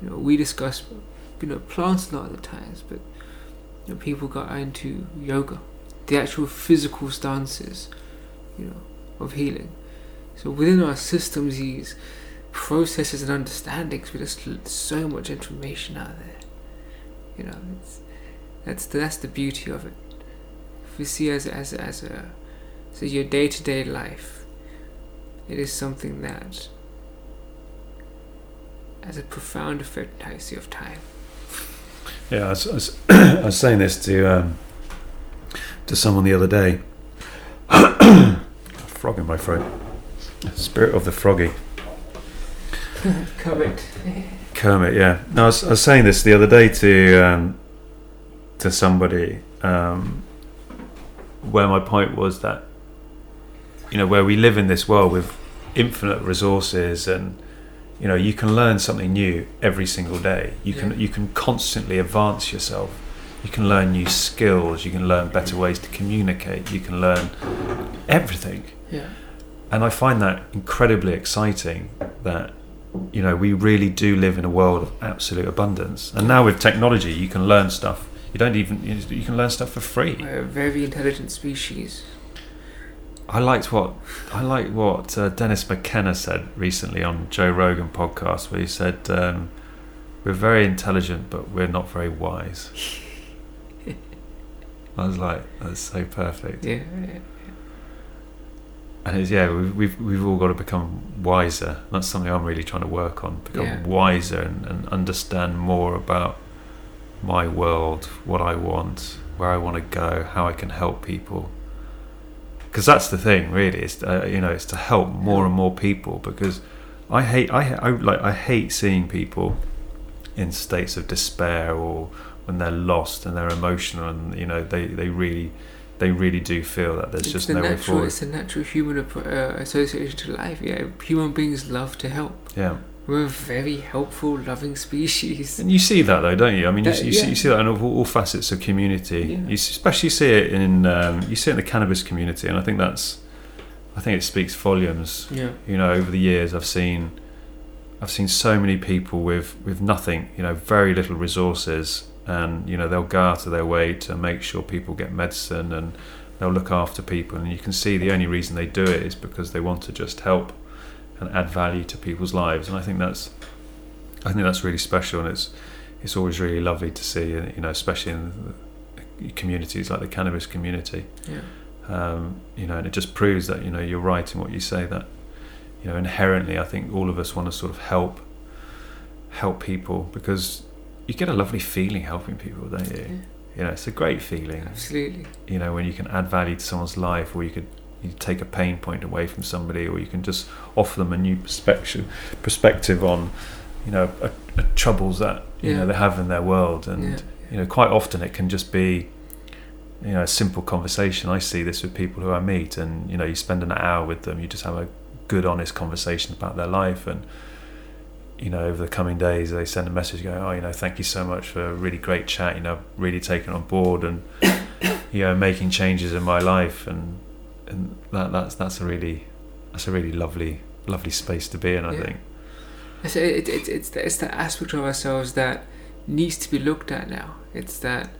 B: You know, we discuss, you know, plants a lot of the times, but you know, people got into yoga, the actual physical stances, you know, of healing. So within our systems, these processes and understandings, we just so much information out there. You know, it's, that's the, that's the beauty of it. If you see as as as a so your day to day life, it is something that has a profound effect on how you see of time.
A: Yeah, I was, I was, [coughs] I was saying this to um, to someone the other day. [coughs] Frog in my throat. Spirit of the froggy. [laughs]
B: Kermit.
A: Kermit, yeah. No, I was, I was saying this the other day to um, to somebody, um, where my point was that you know where we live in this world with infinite resources and you know you can learn something new every single day. You
B: Yeah.
A: can you can constantly advance yourself. You can learn new skills. You can learn better ways to communicate. You can learn everything
B: Yeah.
A: and I find that incredibly exciting that you know we really do live in a world of absolute abundance and now with technology you can learn stuff you don't even you can learn stuff for free
B: We're a very intelligent species.
A: I liked what I liked what uh, Dennis McKenna said recently on Joe Rogan podcast where he said um, we're very intelligent but we're not very wise [laughs] I was like that's so perfect
B: Yeah. yeah.
A: And it's, yeah, we've, we've we've all got to become wiser. That's something I'm really trying to work on. Become
B: Yeah.
A: wiser and, and understand more about my world, what I want, where I want to go, how I can help people. Because that's the thing, really. Is uh, you know, it's to help more and more people. Because I hate I, I like I hate seeing people in states of despair or when they're lost and they're emotional and you know they, they really they really do feel that there's
B: it's
A: just
B: the
A: no way
B: natural.
A: forward.
B: It's a natural human uh, association to life. Yeah, human beings love to help.
A: Yeah.
B: We're a very helpful, loving species.
A: And you see that though, don't you? I mean, you,
B: That-
A: see, you, see, you see that in all, all facets of community.
B: Yeah.
A: You especially see it in um, you see it in the cannabis community, and I think that's, I think it speaks volumes.
B: Yeah.
A: You know, over the years, I've seen, I've seen so many people with with nothing. You know, very little resources, and you know they'll go out of their way to make sure people get medicine, and they'll look after people. And you can see the only reason they do it is because they want to just help and add value to people's lives. And I think that's, I think that's really special, and it's it's always really lovely to see. uh, You know, especially in communities like the cannabis community.
B: Yeah.
A: Um, you know, and it just proves that you know you're right in what you say. That you know inherently, I think all of us want to sort of help help people because you get a lovely feeling helping people, don't you?
B: Yeah.
A: You know, it's a great feeling.
B: Absolutely.
A: You know, when you can add value to someone's life, or you could you take a pain point away from somebody, or you can just offer them a new perspective perspective on you know a, a troubles that you
B: Yeah.
A: know they have in their world, and
B: Yeah.
A: you know quite often it can just be you know a simple conversation. I see this with people who i meet and you know you spend an hour with them you just have a good honest conversation about their life. And you know over the coming days they send a message going oh you know thank you so much for a really great chat. You know really taken on board and [coughs] you know making changes in my life. And and that that's that's a really that's a really lovely lovely space to be in i
B: Yeah.
A: think
B: It's, it, it, it's, the, it's the aspect of ourselves that needs to be looked at now. It's that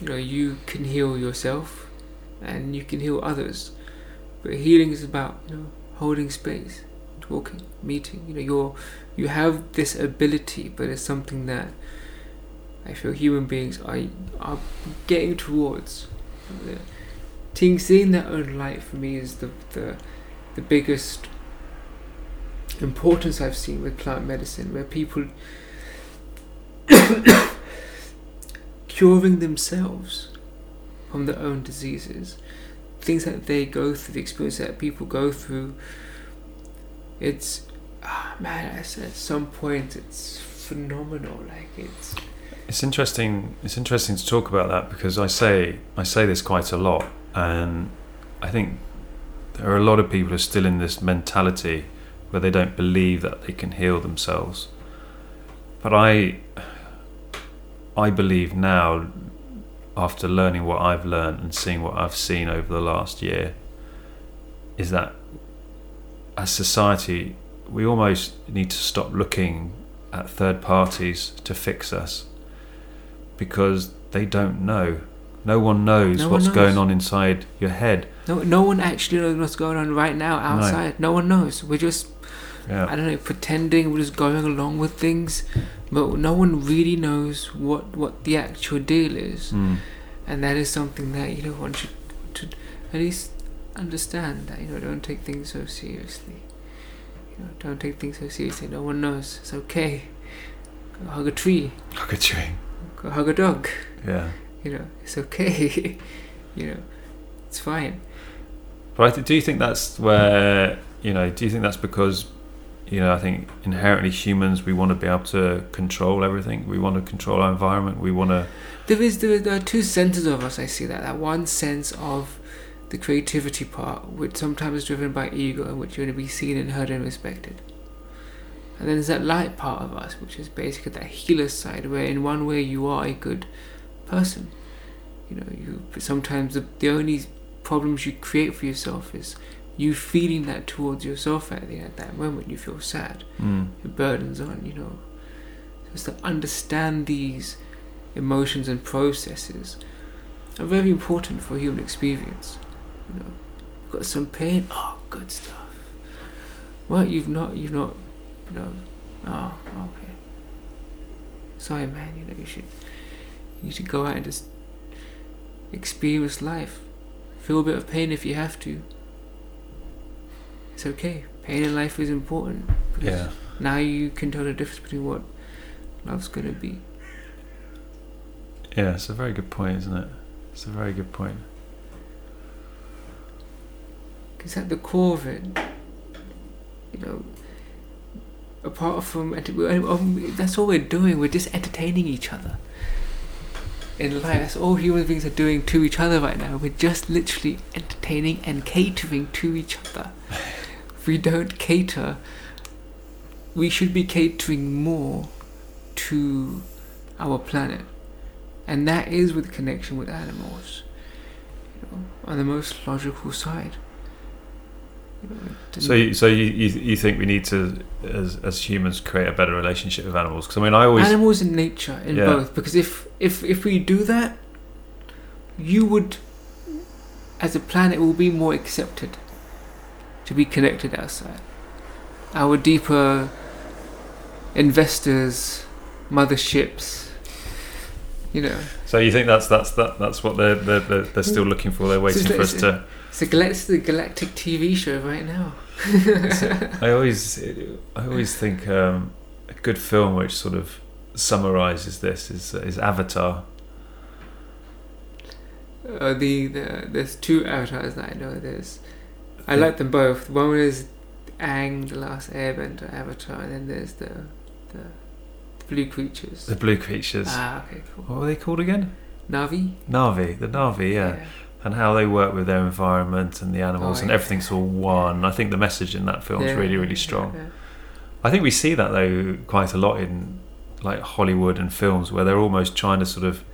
B: you know you can heal yourself and you can heal others, but healing is about you know holding space, talking, meeting. You know you're you have this ability, but it's something that I feel human beings are are getting towards. The, seeing, seeing their own light for me is the the the biggest importance I've seen with plant medicine, where people [coughs] curing themselves from their own diseases, things that they go through, the experience that people go through. It's ah, man, at some point it's phenomenal. Like it's
A: It's interesting. It's interesting to talk about that because I say I say this quite a lot, and I think there are a lot of people who are still in this mentality where they don't believe that they can heal themselves. But I, I believe now, after learning what I've learned and seeing what I've seen over the last year, is that as society, we almost need to stop looking at third parties to fix us because they don't know. No one knows
B: No one
A: what's
B: knows.
A: going on inside your head.
B: no no one actually knows what's going on right now outside. No, one knows. We're just I don't know pretending we're just going along with things, but no one really knows what what the actual deal is.
A: Mm.
B: and that is something that you know one should, should at least understand that you know don't take things so seriously you know don't take things so seriously no one knows it's okay go hug a tree
A: Hug a tree.
B: go hug a dog
A: Yeah.
B: You know it's okay [laughs] you know it's fine
A: But do you think that's where you know? Do you think that's because you know? I think inherently humans we want to be able to control everything. We want to control our environment. We want to.
B: there is there, there are two senses of us i see that that one sense of the creativity part which sometimes is driven by ego in which you want to be seen and heard and respected and then there's that light part of us which is basically that healer side where in one way you are a good person you know you sometimes the, the only problems you create for yourself is you feeling that towards yourself at the at that moment you feel sad
A: Mm,
B: your burdens on, you know. Just to understand these emotions and processes are very important for human experience. You know, you've got some pain, oh, good stuff. Well, you've not, you've not, you know, oh, okay. Sorry, man. You know, you should, you should go out and just experience life. Feel a bit of pain if you have to. It's okay. Pain in life is important.
A: yeah.
B: now you can tell the difference between what love's going to be.
A: Yeah. It's a very good point, isn't it? It's a very good point.
B: Because at the core of it, you know, apart from um, that's all we're doing. We're just entertaining each other. In life, that's all human beings are doing to each other right now. We're just literally entertaining and catering to each other. [laughs] we don't cater, we should be catering more to our planet, and that is with connection with animals. You know, on the most logical side. You know, it
A: So, you, so you, you you think we need to, as as humans, create a better relationship with animals? Because I mean, I always
B: animals and nature in
A: Yeah.
B: both because if if if we do that you would as a planet will be more accepted to be connected outside our deeper investors motherships you know
A: So you think that's that's that that's what they're they're, they're, still looking for? They're waiting
B: it's-
A: for us to.
B: It's a, it's the galactic TV show right now [laughs]
A: I always I always think um, a good film which sort of summarizes this is is Avatar.
B: uh, the, the there's two avatars that I know there's I like them both one is Aang, the last airbender avatar and then there's the the, the blue creatures
A: The blue creatures.
B: Ah, okay, cool.
A: What were they called again?
B: Na'vi?
A: Na'vi, the Na'vi, yeah. And how they work with their environment and the animals,
B: Oh,
A: and
B: yeah.
A: everything's all one. I think the message in that film is really, really strong. I think we see that though quite a lot in like Hollywood and films where they're almost trying to sort of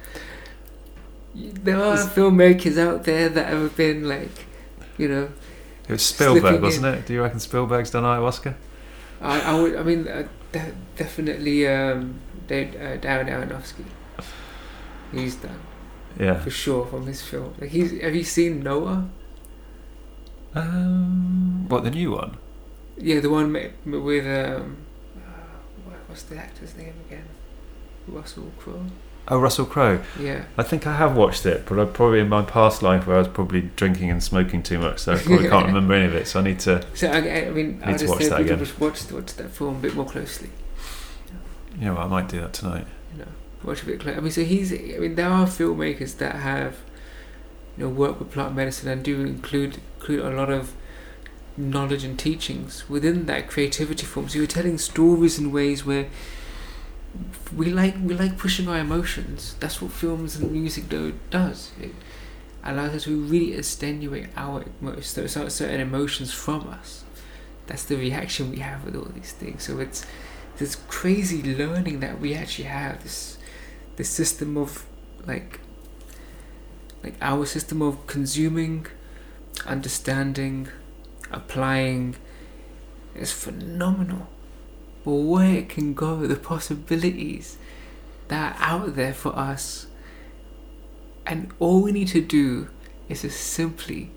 B: There are filmmakers out there that have been like, you know,
A: it was Spielberg, wasn't it? Do you reckon Spielberg's done ayahuasca?
B: I, I would, I mean, uh, de- definitely um, uh, Darren Aronofsky. He's done
A: Yeah.
B: for sure from his film. Like he's, have you seen Noah?
A: Um, what the new one?
B: Yeah, the one with um, uh, what- what's the actor's name again? Russell Crowe.
A: Oh, Russell Crowe.
B: Yeah.
A: I think I have watched it, but I probably in my past life where I was probably drinking and smoking too much, so I probably can't [laughs] remember any of it. So I need to,
B: So I, I mean, I
A: Need to
B: just
A: watch that again.
B: should watch watch that film a bit more closely.
A: Yeah, well, I might do that tonight.
B: Watch a bit. I mean, so he's. I mean, there are filmmakers that have, you know, work with plant medicine and do include include a lot of knowledge and teachings within that creativity form. So you're telling stories in ways where we like we like pushing our emotions. That's what films and music do does. It allows us to really extenuate our certain emotions from us. That's the reaction we have with all these things. So it's this crazy learning that we actually have. This this system of like like our system of consuming, understanding, applying is phenomenal. But where it can go, the possibilities that are out there for us, and all we need to do is to simply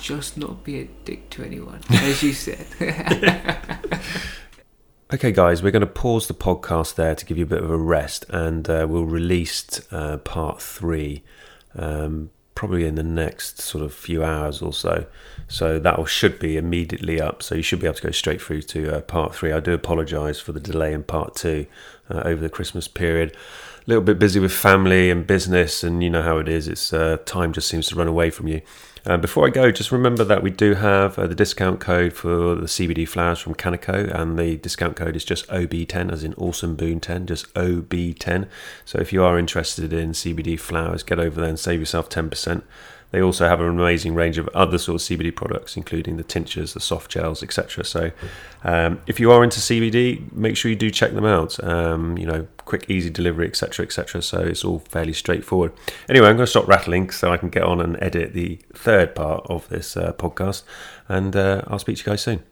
B: just not be a dick to anyone, as you said. [laughs] [laughs]
C: Okay, guys, we're going to pause the podcast there to give you a bit of a rest, and uh, we'll release uh, part three um, probably in the next sort of few hours or so. So that should be immediately up. So you should be able to go straight through to uh, part three. I do apologise for the delay in part two uh, over the Christmas period. A little bit busy with family and business, and you know how it is. It's uh, time just seems to run away from you. Uh, before I go, just remember that we do have uh, the discount code for the CBD flowers from Canico, and the discount code is just OB10, as in Awesome Boon 10, just OB10. So if you are interested in CBD flowers, get over there and save yourself 10%. They also have an amazing range of other sort of CBD products, including the tinctures, the soft gels, etc. So, um, if you are into CBD, make sure you do check them out. Um, you know, quick, easy delivery, etc., etc. So it's all fairly straightforward. Anyway, I'm going to stop rattling so I can get on and edit the third part of this uh, podcast, and uh, I'll speak to you guys soon.